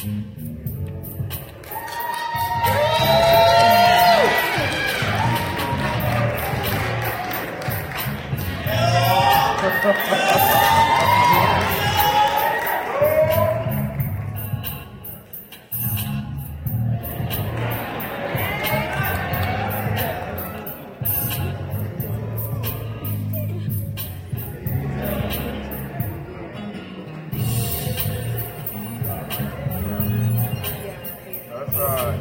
Ha ha ha ha! Right.